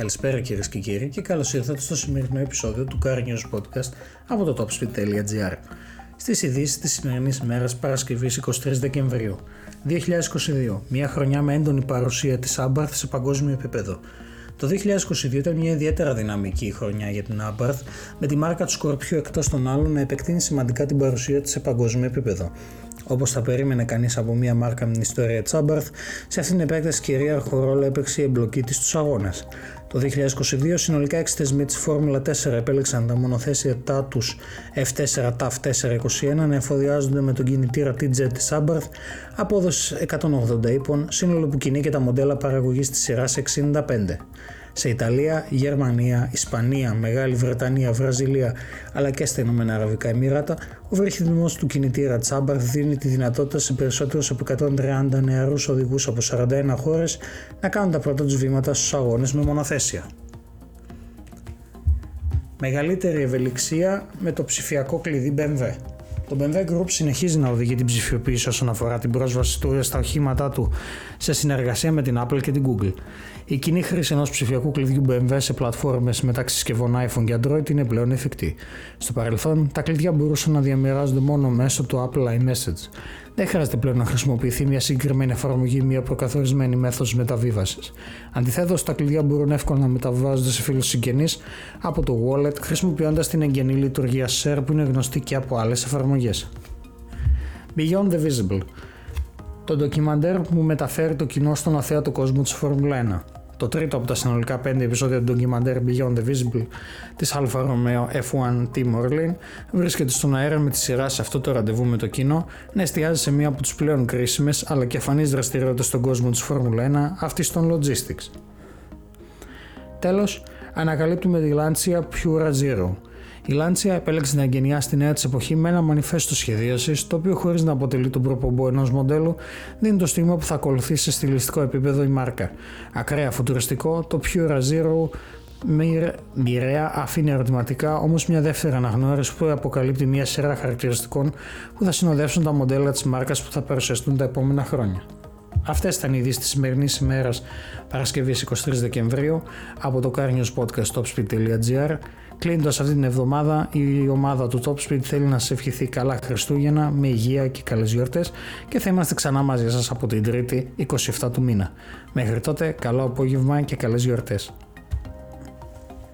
Καλησπέρα κυρίες και κύριοι και καλώς ήρθατε στο σημερινό επεισόδιο του Car News Podcast από το topspeed.gr. Στις ειδήσεις της σημερινής ημέρα Παρασκευής 23 Δεκεμβρίου 2022, μια χρονιά με έντονη παρουσία της Abarth σε παγκόσμιο επίπεδο. Το 2022 ήταν μια ιδιαίτερα δυναμική χρονιά για την Abarth, με τη μάρκα του Σκορπιού εκτός των άλλων να επεκτείνει σημαντικά την παρουσία της σε παγκόσμιο επίπεδο. Όπως θα περίμενε κανείς από μια μάρκα με την ιστορία της Abarth, σε αυτήν την επέκταση κυρίαρχο ρόλο έπαιξε η εμπλοκή της στους αγώνες. Το 2022 συνολικά 6 θεσμοί της Φόρμουλα 4 επέλεξαν τα μονοθέσια Tatus F4 TAF 421 να εφοδιάζονται με τον κινητήρα TJ της Abarth, απόδοσης 180 ύπων, σύνολο που κινεί και τα μοντέλα παραγωγής της σειράς 65 σε Ιταλία, Γερμανία, Ισπανία, Μεγάλη Βρετανία, Βραζιλία αλλά και στα Ηνωμένα Αραβικά Εμμυράτα, ο βρεχιδισμό του κινητήρα Τσάμπαρ δίνει τη δυνατότητα σε περισσότερους από 130 νεαρούς οδηγούς από 41 χώρες να κάνουν τα πρώτα τους βήματα στους αγώνες με μονοθέσια. Μεγαλύτερη ευελιξία με το ψηφιακό κλειδί BMW. Το BMW Group συνεχίζει να οδηγεί την ψηφιοποίηση όσον αφορά την πρόσβαση του στα οχήματά του σε συνεργασία με την Apple και την Google. Η κοινή χρήση ενός ψηφιακού κλειδιού BMW σε πλατφόρμες μεταξύ συσκευών iPhone και Android είναι πλέον εφικτή. Στο παρελθόν, τα κλειδιά μπορούσαν να διαμοιράζονται μόνο μέσω του Apple iMessage. Δεν χρειάζεται πλέον να χρησιμοποιηθεί μια συγκεκριμένη εφαρμογή ή μια προκαθορισμένη μέθοδος μεταβίβασης. Αντιθέτως, τα κλειδιά μπορούν εύκολα να μεταβιβάζονται σε φίλους συγγενείς από το wallet χρησιμοποιώντας την εγγενή λειτουργία Share που είναι γνωστή και από άλλες εφαρμογές. Beyond the Visible το ντοκιμαντέρ που μεταφέρει το κοινό στον αθέατο κόσμο της Φόρμουλα 1 το τρίτο από τα συνολικά 5 επεισόδια του ντοκιμαντέρ Beyond the Visible της Alfa Romeo F1 Team Orlean βρίσκεται στον αέρα με τη σειρά σε αυτό το ραντεβού με το κοινό να εστιάζει σε μία από τους πλέον κρίσιμες αλλά και αφανείς δραστηριότητες στον κόσμο της Φόρμουλα 1, αυτής των logistics. Τέλος, ανακαλύπτουμε τη Lancia Pura Zero, η Lancia επέλεξε να εγκαινιάσει στη νέα της εποχή με ένα μανιφέστο σχεδίασης, το οποίο χωρίς να αποτελεί τον προπομπό ενός μοντέλου, δίνει το στίγμα που θα ακολουθήσει σε στιλιστικό επίπεδο η μάρκα. Ακραία φουτουριστικό, το Pura Zero μοιραία αφήνει ερωτηματικά όμως μια δεύτερη αναγνώριση που αποκαλύπτει μια σειρά χαρακτηριστικών που θα συνοδεύσουν τα μοντέλα της μάρκας που θα παρουσιαστούν τα επόμενα χρόνια. Αυτές ήταν οι ειδήσεις της σημερινής ημέρας Παρασκευή 23 Δεκεμβρίου από το Carnews Podcast topspeed.gr. Κλείνοντας αυτή την εβδομάδα, η ομάδα του Topspeed θέλει να σας ευχηθεί καλά Χριστούγεννα με υγεία και καλές γιορτές και θα είμαστε ξανά μαζί σας από την Τρίτη 27 του μήνα. Μέχρι τότε, καλό απόγευμα και καλές γιορτές.